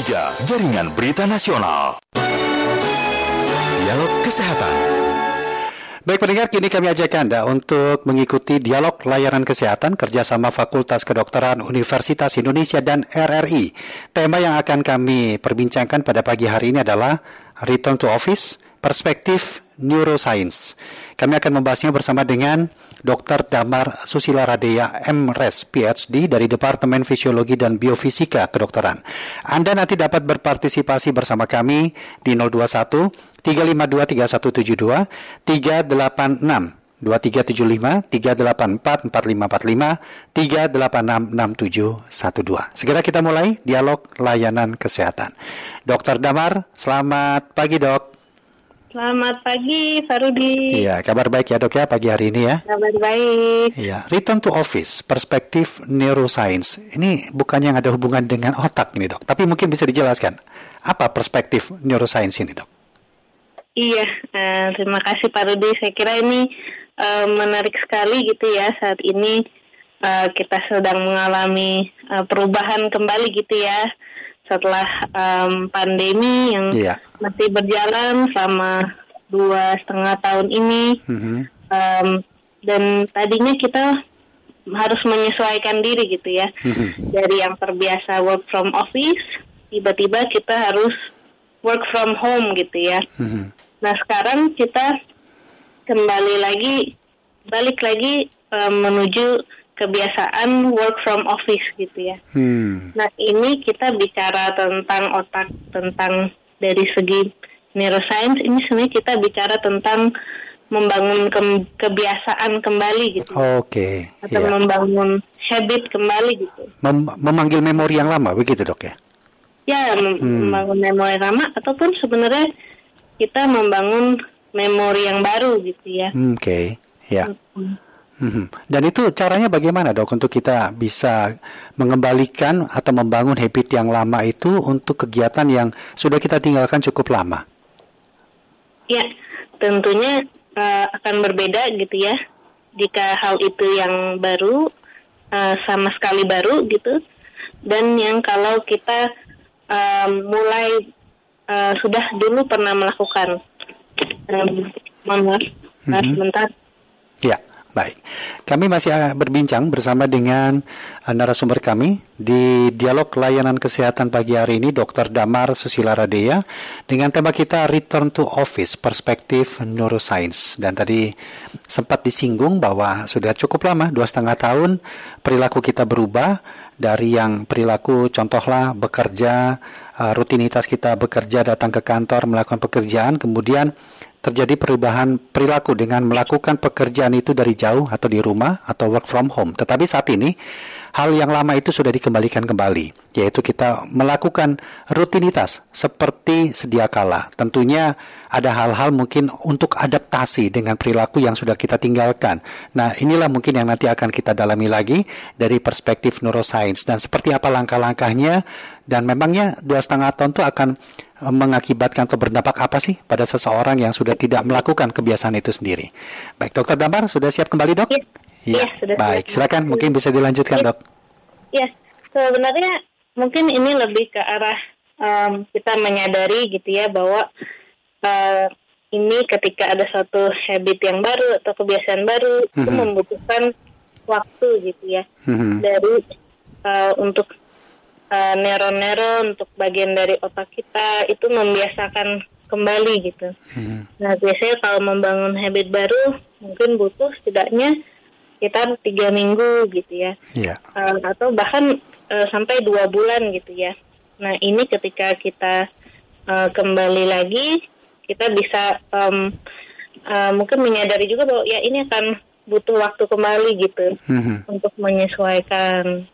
103, Jaringan Berita Nasional. Dialog Kesehatan. Baik pendengar, kini kami ajak Anda untuk mengikuti dialog layanan kesehatan kerjasama Fakultas Kedokteran Universitas Indonesia dan RRI. Tema yang akan kami perbincangkan pada pagi hari ini adalah Return to Office, Perspektif Neuroscience. Kami akan membahasnya bersama dengan Dr. Damar Susila Radeya, MRes PhD dari Departemen Fisiologi dan Biofisika Kedokteran. Anda nanti dapat berpartisipasi bersama kami di 021 352 3172 386 2375 384 4545 386 6712. Segera kita mulai dialog layanan kesehatan. Dokter Damar, selamat pagi dok. Selamat pagi, Farudi. Iya, kabar baik ya dok ya pagi hari ini ya. Kabar baik. Iya, return to office, perspektif neuroscience. Ini bukan yang ada hubungan dengan otak nih dok, tapi mungkin bisa dijelaskan apa perspektif neuroscience ini dok? Iya, uh, terima kasih Pak Rudi. Saya kira ini uh, menarik sekali gitu ya saat ini uh, kita sedang mengalami uh, perubahan kembali gitu ya setelah um, pandemi yang yeah. masih berjalan selama dua setengah tahun ini mm-hmm. um, dan tadinya kita harus menyesuaikan diri gitu ya mm-hmm. dari yang terbiasa work from office tiba-tiba kita harus work from home gitu ya mm-hmm. nah sekarang kita kembali lagi balik lagi um, menuju kebiasaan work from office gitu ya. Hmm. Nah ini kita bicara tentang otak, tentang dari segi neuroscience ini sebenarnya kita bicara tentang membangun ke kebiasaan kembali gitu. Oke. Okay. Atau yeah. membangun habit kembali gitu. Mem memanggil memori yang lama begitu dok ya? Ya mem hmm. membangun memori lama ataupun sebenarnya kita membangun memori yang baru gitu ya. Oke. Okay. Ya. Hmm. Hmm. Dan itu caranya bagaimana dok untuk kita bisa mengembalikan atau membangun habit yang lama itu untuk kegiatan yang sudah kita tinggalkan cukup lama? Ya, tentunya uh, akan berbeda gitu ya. Jika hal itu yang baru, uh, sama sekali baru gitu, dan yang kalau kita um, mulai uh, sudah dulu pernah melakukan. Um, mohon maaf, sebentar. Ya. Baik, kami masih berbincang bersama dengan uh, narasumber kami di dialog layanan kesehatan pagi hari ini, Dr. Damar Susila Radeya, dengan tema kita Return to Office, Perspektif Neuroscience. Dan tadi sempat disinggung bahwa sudah cukup lama, dua setengah tahun, perilaku kita berubah dari yang perilaku contohlah bekerja, uh, rutinitas kita bekerja, datang ke kantor, melakukan pekerjaan, kemudian terjadi perubahan perilaku dengan melakukan pekerjaan itu dari jauh atau di rumah atau work from home. Tetapi saat ini hal yang lama itu sudah dikembalikan kembali, yaitu kita melakukan rutinitas seperti sedia kala. Tentunya ada hal-hal mungkin untuk adaptasi dengan perilaku yang sudah kita tinggalkan. Nah, inilah mungkin yang nanti akan kita dalami lagi dari perspektif neuroscience dan seperti apa langkah-langkahnya dan memangnya dua setengah tahun itu akan mengakibatkan atau berdampak apa sih pada seseorang yang sudah tidak melakukan kebiasaan itu sendiri. Baik, Dokter Damar sudah siap kembali dok? Iya, ya, sudah Baik, siap. silakan mungkin bisa dilanjutkan ya. dok. Iya, sebenarnya mungkin ini lebih ke arah um, kita menyadari gitu ya bahwa uh, ini ketika ada satu habit yang baru atau kebiasaan baru mm -hmm. itu mhm. membutuhkan waktu gitu ya mm -hmm. dari uh, untuk uh, neuron-neuron untuk bagian dari otak kita itu membiasakan kembali gitu. Hmm. Nah biasanya kalau membangun habit baru mungkin butuh setidaknya sekitar tiga minggu gitu ya, yeah. Iya. uh, atau bahkan uh, sampai dua bulan gitu ya. Nah ini ketika kita uh, kembali lagi kita bisa um, uh, mungkin menyadari juga bahwa ya ini akan butuh waktu kembali gitu hmm. untuk menyesuaikan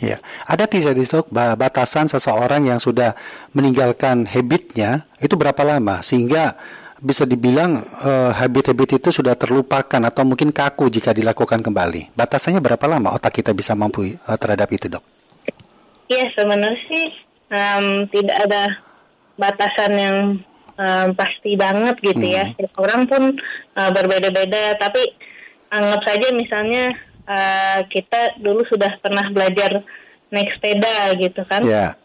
Ya, ada tidak dok batasan seseorang yang sudah meninggalkan habitnya itu berapa lama sehingga bisa dibilang uh, habit-habit itu sudah terlupakan atau mungkin kaku jika dilakukan kembali. Batasannya berapa lama otak kita bisa mampu uh, terhadap itu, dok? Iya, sebenarnya sih um, tidak ada batasan yang um, pasti banget gitu ya. hmm. ya. Setiap orang pun uh, berbeda-beda, tapi anggap saja misalnya uh, kita dulu sudah pernah belajar naik sepeda gitu kan. Yeah.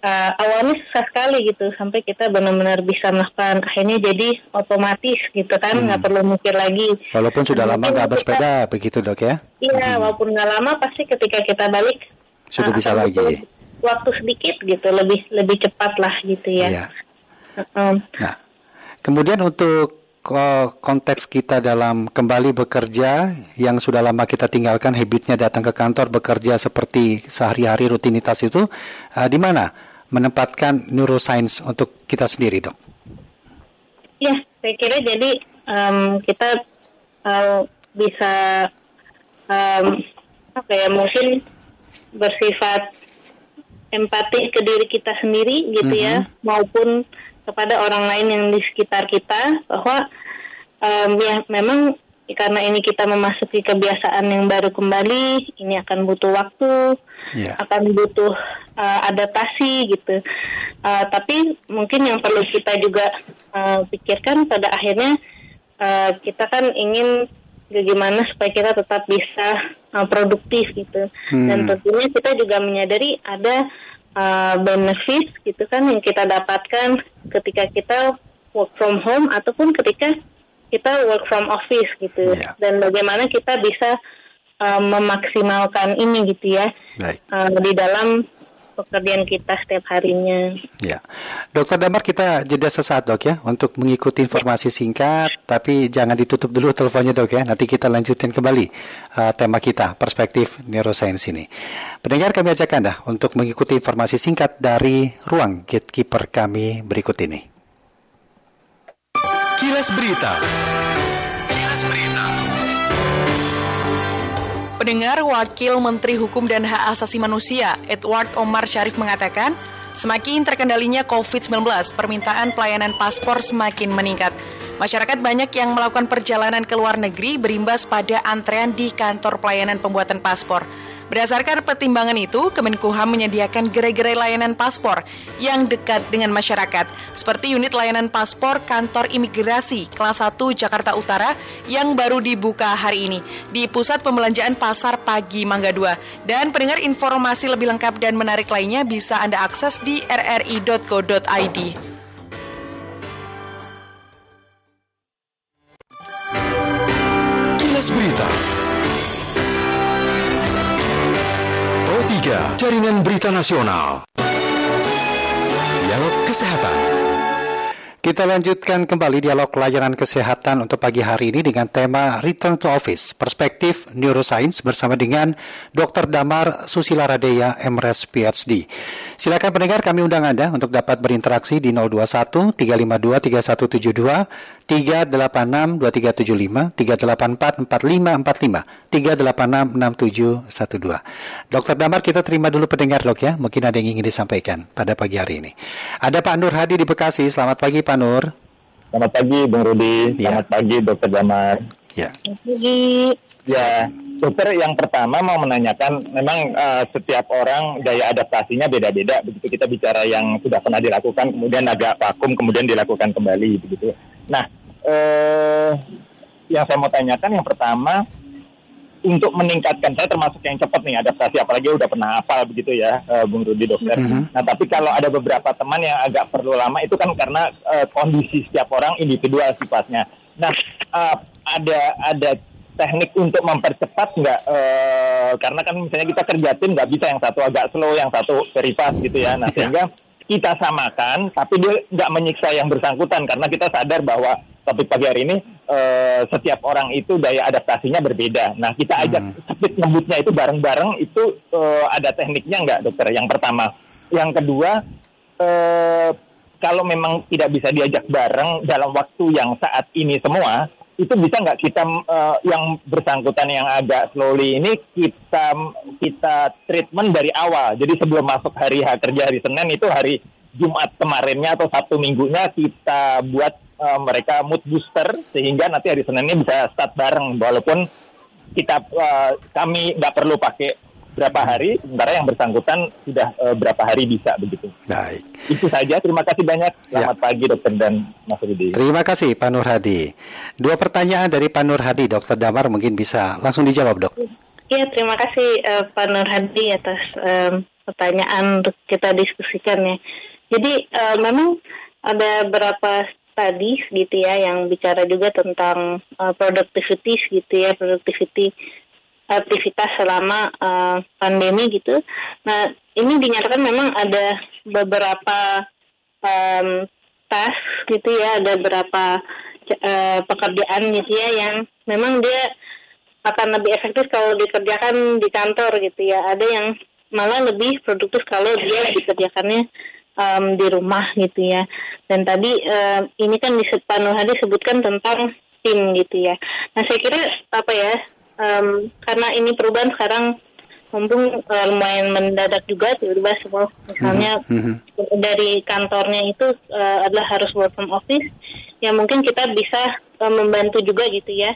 uh, awalnya susah sekali gitu sampai kita benar-benar bisa melakukan akhirnya jadi otomatis gitu kan Hmm. nggak perlu mikir lagi. Walaupun sudah lama nggak kita- bersepeda, begitu dok ya? Iya, walaupun nggak lama pasti ketika kita balik Sudah uh, bisa lagi. Waktu sedikit gitu, lebih lebih cepat lah gitu ya. Iya. Heeh. Nah, kemudian untuk konteks kita dalam kembali bekerja yang sudah lama kita tinggalkan habitnya datang ke kantor bekerja seperti sehari-hari rutinitas itu uh, di mana menempatkan neuroscience untuk kita sendiri dok? Ya, saya kira jadi em, kita eh, bisa em, apa ya mungkin bersifat empati ke diri kita sendiri gitu ya, maupun kepada orang lain yang di sekitar kita bahwa em, ya memang karena ini kita memasuki kebiasaan yang baru kembali, ini akan butuh waktu, Iya. akan butuh uh, adaptasi gitu. Uh, tapi mungkin yang perlu kita juga uh, pikirkan pada akhirnya uh, kita kan ingin bagaimana supaya kita tetap bisa uh, produktif gitu. Dan tentunya kita juga menyadari ada uh, benefit gitu kan yang kita dapatkan ketika kita work from home ataupun ketika kita work from office gitu. Iya. Dan bagaimana kita bisa uh, memaksimalkan ini gitu ya Baik. uh, di dalam pekerjaan kita setiap harinya. Ya, Dokter Damar kita jeda sesaat dok ya untuk mengikuti informasi singkat, tapi jangan ditutup dulu teleponnya dok ya. Nanti kita lanjutin kembali uh, tema kita perspektif neuroscience ini. Pendengar kami ajak anda untuk mengikuti informasi singkat dari ruang gatekeeper kami berikut ini. Kilas Berita. Kilas Berita. Pendengar Wakil Menteri Hukum dan Hak Asasi Manusia Edward Omar Syarif mengatakan, semakin terkendalinya COVID-19, permintaan pelayanan paspor semakin meningkat. Masyarakat banyak yang melakukan perjalanan ke luar negeri berimbas pada antrean di kantor pelayanan pembuatan paspor. Berdasarkan pertimbangan itu, Kemenkumham menyediakan gerai-gerai layanan paspor yang dekat dengan masyarakat, seperti unit layanan paspor kantor imigrasi kelas 1 Jakarta Utara yang baru dibuka hari ini di Pusat Pembelanjaan Pasar Pagi Mangga 2. Dan pendengar informasi lebih lengkap dan menarik lainnya bisa Anda akses di rri.co.id. 3, Jaringan Berita Nasional. Dialog Kesehatan. Kita lanjutkan kembali dialog layanan kesehatan untuk pagi hari ini dengan tema Return to Office, Perspektif Neuroscience bersama dengan Dr. Damar Susila Radeya, MRes PhD. Silakan pendengar kami undang Anda untuk dapat berinteraksi di 021 352 3172 386 2375 384 4545 386 6712. Dr. Damar kita terima dulu pendengar dok ya, mungkin ada yang ingin disampaikan pada pagi hari ini. Ada Pak Nur Hadi di Bekasi, selamat pagi Pak Nur. Selamat pagi Bung Rudi, Ya. selamat pagi Dokter Damar. Ya, Ya, dokter yang pertama mau menanyakan, memang eh, setiap orang daya adaptasinya beda-beda. Begitu kita bicara yang sudah pernah dilakukan, kemudian agak vakum, kemudian dilakukan kembali, begitu. Nah, eh, yang saya mau tanyakan yang pertama, untuk meningkatkan saya termasuk yang cepat nih adaptasi, apalagi udah pernah hafal begitu ya, eh, Bung Rudi dokter. Nah, tapi kalau ada beberapa teman yang agak perlu lama itu kan karena eh, kondisi setiap orang individual sifatnya. Nah, eh, ada ada teknik untuk mempercepat nggak? Eh, karena kan misalnya kita kerja tim nggak bisa yang satu agak slow, yang satu very fast gitu ya. Nah, Iya. sehingga kita samakan, tapi dia nggak menyiksa yang bersangkutan karena kita sadar bahwa topik pagi hari ini eh, setiap orang itu daya adaptasinya berbeda. Nah, kita ajak speed ngebutnya itu bareng-bareng itu eh, ada tekniknya nggak, dokter? Yang pertama, yang kedua. Eh, kalau memang tidak bisa diajak bareng dalam waktu yang saat ini semua, itu bisa nggak kita eh, yang bersangkutan yang agak slowly ini kita kita treatment dari awal. Jadi sebelum masuk hari kerja hari Senin itu hari Jumat kemarinnya atau Sabtu minggunya kita buat eh, mereka mood booster sehingga nanti hari Seninnya bisa start bareng walaupun kita eh, kami nggak perlu pakai berapa hari, sementara yang bersangkutan sudah eh, berapa hari bisa begitu. baik. Itu saja. Terima kasih banyak. Selamat pagi dokter dan Mas Rudi. Terima kasih Pak Nur Hadi. Dua pertanyaan dari Pak Nur Hadi, Dokter Damar mungkin bisa langsung dijawab dok. Iya, terima kasih uh, Pak Nur Hadi atas um, pertanyaan untuk kita diskusikan ya. Jadi uh, memang ada beberapa studies gitu ya yang bicara juga tentang uh, productivity gitu ya, productivity aktivitas selama uh, pandemi gitu. Nah, ini dinyatakan memang ada beberapa um, tas gitu ya, ada beberapa uh, pekerjaan gitu ya yang memang dia akan lebih efektif kalau dikerjakan di kantor gitu ya. Ada yang malah lebih produktif kalau dia dikerjakannya um, di rumah gitu ya. Dan tadi um, ini kan di Pak Hadi sebutkan tentang tim gitu ya. Nah saya kira apa ya um, karena ini perubahan sekarang mumpung uh, lumayan mendadak juga tiba-tiba semua misalnya mm -hmm. dari kantornya itu uh, adalah harus work from office ya mungkin kita bisa uh, membantu juga gitu ya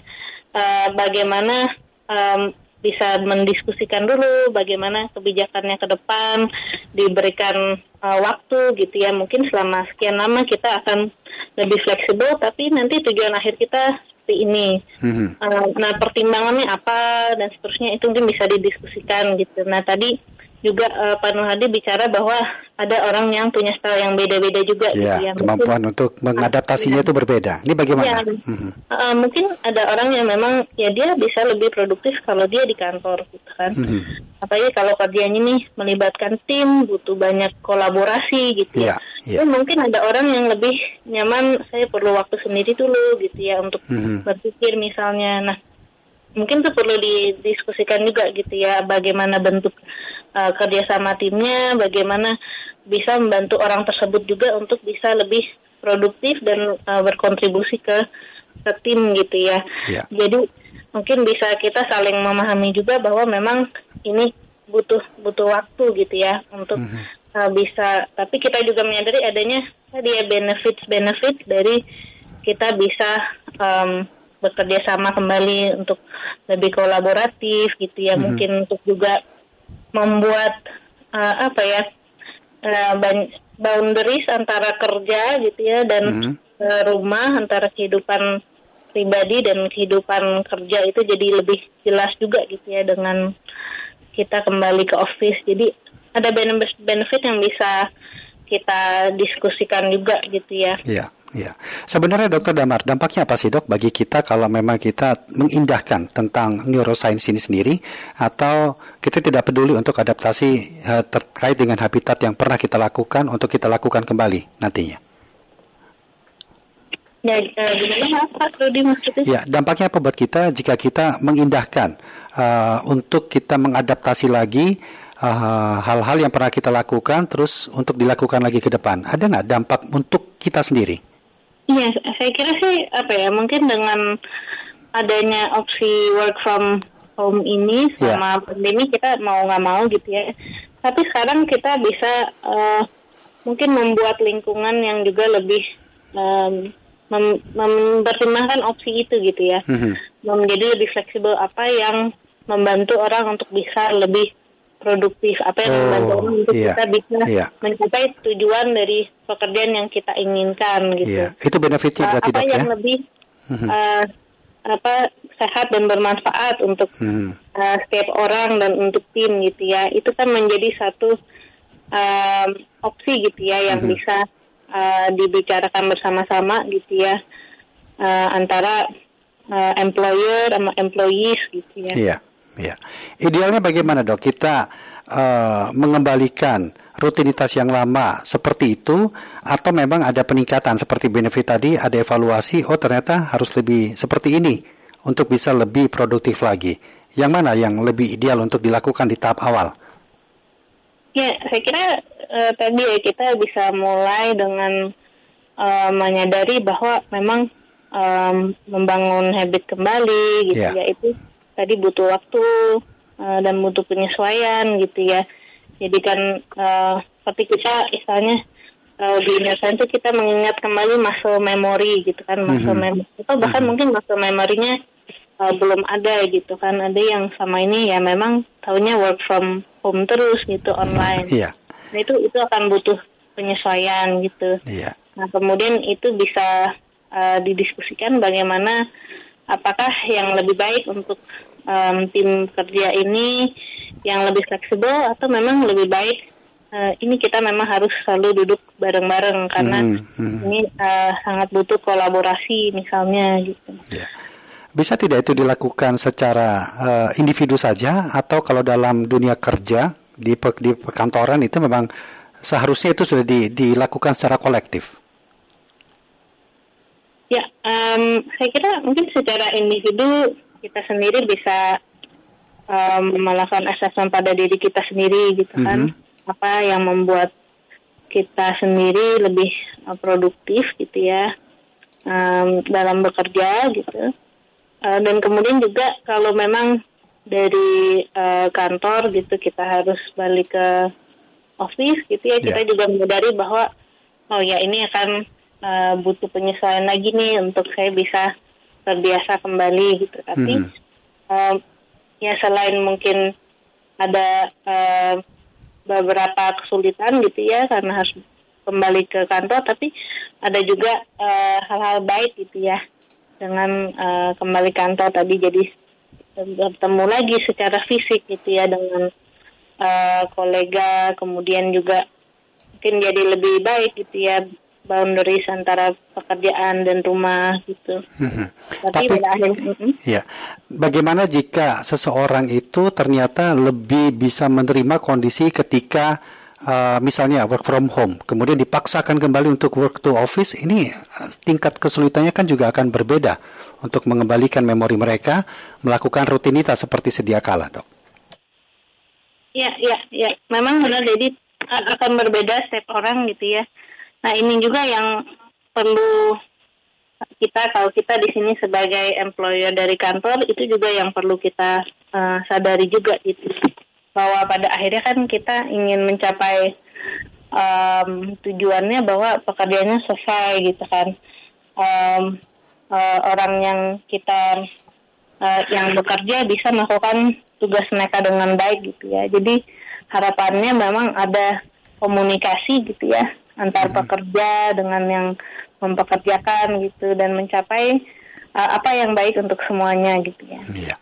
uh, bagaimana um, bisa mendiskusikan dulu bagaimana kebijakannya ke depan diberikan uh, waktu gitu ya mungkin selama sekian lama kita akan lebih fleksibel tapi nanti tujuan akhir kita seperti ini. Mm-hmm. Uh, nah pertimbangannya apa dan seterusnya itu mungkin bisa didiskusikan gitu. Nah tadi juga uh, Pak Nur Hadi bicara bahwa ada orang yang punya style yang beda-beda juga. Ya, gitu ya. kemampuan mungkin, untuk mengadaptasinya ya. itu berbeda. Ini bagaimana? Ya, mm-hmm. uh, mungkin ada orang yang memang ya dia bisa lebih produktif kalau dia di kantor, gitu kan. Mm-hmm. Apalagi kalau kerjanya nih melibatkan tim, butuh banyak kolaborasi gitu ya. ya. Ya. mungkin ada orang yang lebih nyaman, saya perlu waktu sendiri dulu gitu ya untuk mm-hmm. berpikir misalnya. Nah, mungkin itu perlu didiskusikan juga gitu ya, bagaimana bentuk uh, kerjasama timnya, bagaimana bisa membantu orang tersebut juga untuk bisa lebih produktif dan uh, berkontribusi ke ke tim gitu ya. Yeah. Jadi mungkin bisa kita saling memahami juga bahwa memang ini butuh butuh waktu gitu ya untuk mm -hmm. uh, bisa. Tapi kita juga menyadari adanya tadi ya benefit benefit dari kita bisa um, bekerja sama kembali untuk lebih kolaboratif gitu ya. Mm -hmm. Mungkin untuk juga membuat uh, apa ya uh, boundaries antara kerja gitu ya dan uh, rumah antara kehidupan pribadi dan kehidupan kerja itu jadi lebih jelas juga gitu ya dengan kita kembali ke office jadi ada benefit yang bisa kita diskusikan juga gitu ya. Iya. Ya, sebenarnya dokter Damar, dampaknya apa sih dok bagi kita kalau memang kita mengindahkan tentang neuroscience ini sendiri atau kita tidak peduli untuk adaptasi uh, terkait dengan habitat yang pernah kita lakukan untuk kita lakukan kembali nantinya? Ya, uh, gimana Pak Rudi maksudnya? Ya, dampaknya apa buat kita jika kita mengindahkan uh, untuk kita mengadaptasi lagi hal-hal uh, yang pernah kita lakukan terus untuk dilakukan lagi ke depan? Ada nggak dampak untuk kita sendiri? Iya, saya kira sih apa ya mungkin dengan adanya opsi work from home ini iya. sama yeah. pandemi kita mau nggak mau gitu ya. Tapi sekarang kita bisa uh, mungkin membuat lingkungan yang juga lebih um, mem mempertimbangkan opsi itu gitu ya. Mm -hmm. Menjadi lebih fleksibel apa yang membantu orang untuk bisa lebih produktif apa yang oh, membantu orang untuk iya, kita bisa iya. mencapai tujuan dari pekerjaan yang kita inginkan gitu. Iya. Itu benefitnya berarti apa yang ya? lebih uh, apa sehat dan bermanfaat untuk hmm. uh, setiap orang dan untuk tim gitu ya. Itu kan menjadi satu um, opsi gitu ya yang hmm. bisa uh, dibicarakan bersama-sama gitu ya uh, antara uh, employer sama employees gitu ya. Iya. Ya, idealnya bagaimana dok kita uh, mengembalikan rutinitas yang lama seperti itu atau memang ada peningkatan seperti benefit tadi ada evaluasi oh ternyata harus lebih seperti ini untuk bisa lebih produktif lagi. Yang mana yang lebih ideal untuk dilakukan di tahap awal? Ya, saya kira uh, tadi ya kita bisa mulai dengan uh, menyadari bahwa memang um, membangun habit kembali gitu yeah. ya itu tadi butuh waktu uh, dan butuh penyesuaian gitu ya. Jadi kan uh, seperti kita misalnya uh, di Indonesia itu kita mengingat kembali muscle memory gitu kan muscle mm -hmm. memory atau bahkan mm -hmm. mungkin muscle memorinya uh, belum ada gitu kan ada yang sama ini ya memang tahunya work from home terus gitu online. Iya. Yeah. Nah itu itu akan butuh penyesuaian gitu. Iya. Yeah. Nah kemudian itu bisa uh, didiskusikan bagaimana apakah yang lebih baik untuk um, tim kerja ini yang lebih fleksibel atau memang lebih baik uh, ini kita memang harus selalu duduk bareng-bareng karena Hmm, hmm. ini uh, sangat butuh kolaborasi misalnya gitu. Ya. Bisa tidak itu dilakukan secara eh, individu saja atau kalau dalam dunia kerja di pe- di perkantoran itu memang seharusnya itu sudah di- dilakukan secara kolektif? Ya, em, saya kira mungkin secara individu kita sendiri bisa em, melakukan asesmen pada diri kita sendiri gitu kan. Apa yang membuat kita sendiri lebih eh, produktif gitu ya em, dalam bekerja gitu. Eh, dan kemudian juga kalau memang dari eh, kantor gitu kita harus balik ke office gitu ya kita Ya. juga menyadari bahwa oh ya ini akan eh, butuh penyesuaian lagi nih untuk saya bisa terbiasa kembali gitu tapi Mhm. eh, ya selain mungkin ada eh, beberapa kesulitan gitu ya karena harus kembali ke kantor tapi ada juga eh, hal-hal baik gitu ya dengan eh, kembali kantor tadi. Jadi bertemu lagi secara fisik gitu ya dengan eh, kolega kemudian juga mungkin jadi lebih baik gitu ya boundaries antara pekerjaan dan rumah gitu. Mhm. Tapi, Tapi- akhirnya mm-mm. Ya, bagaimana jika seseorang itu ternyata lebih bisa menerima kondisi ketika uh, misalnya work from home, kemudian dipaksakan kembali untuk work to office, ini uh, tingkat kesulitannya kan juga akan berbeda untuk mengembalikan memori mereka melakukan rutinitas seperti sedia kala, dok. Ya, ya, ya. Memang benar jadi akan berbeda setiap orang gitu ya. Nah, ini juga yang perlu kita kalau kita di sini sebagai employer dari kantor itu juga yang perlu kita eh, sadari juga gitu. Bahwa pada akhirnya kan kita ingin mencapai em, tujuannya bahwa pekerjaannya selesai gitu kan. Em, eh, orang yang kita eh, yang bekerja bisa melakukan tugas mereka dengan baik gitu ya. Jadi harapannya memang ada komunikasi gitu ya antar pekerja dengan yang mempekerjakan gitu dan mencapai uh, apa yang baik untuk semuanya gitu ya. Iya.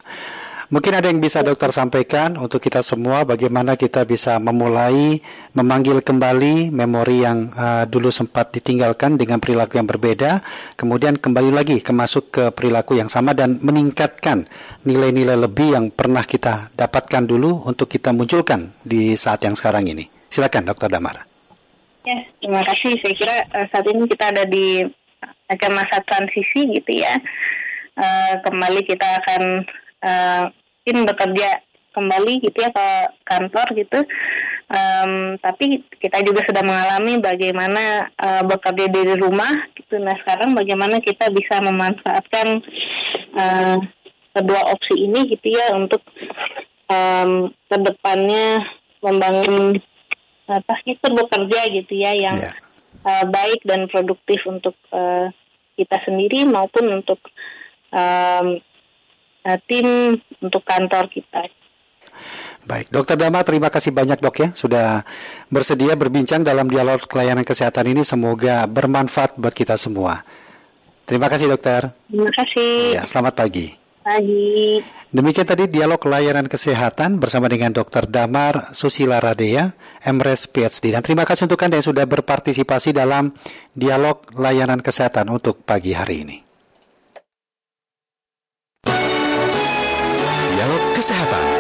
Mungkin ada yang bisa dokter sampaikan untuk kita semua bagaimana kita bisa memulai memanggil kembali memori yang uh, dulu sempat ditinggalkan dengan perilaku yang berbeda, kemudian kembali lagi ke masuk ke perilaku yang sama dan meningkatkan nilai-nilai lebih yang pernah kita dapatkan dulu untuk kita munculkan di saat yang sekarang ini. Silakan Dokter Damara. Ya, terima kasih. Saya kira uh, saat ini kita ada di akan masa transisi gitu ya. Uh, kembali kita akan uh, bekerja kembali gitu ya ke kantor gitu. Um, tapi kita juga sudah mengalami bagaimana uh, bekerja dari rumah gitu. Nah sekarang bagaimana kita bisa memanfaatkan uh, kedua opsi ini gitu ya untuk um, ke depannya membangun uh, itu bekerja gitu ya yang Ya. uh, baik dan produktif untuk uh, kita sendiri maupun untuk um, uh, tim untuk kantor kita. Baik, Dokter Dama, terima kasih banyak dok ya sudah bersedia berbincang dalam dialog layanan kesehatan ini. Semoga bermanfaat buat kita semua. Terima kasih dokter. Terima kasih. Ya, selamat pagi. Pagi. Demikian tadi dialog layanan kesehatan bersama dengan Dr. Damar Susila Radea, MRes PhD. Dan terima kasih untuk Anda yang sudah berpartisipasi dalam dialog layanan kesehatan untuk pagi hari ini. Dialog Kesehatan.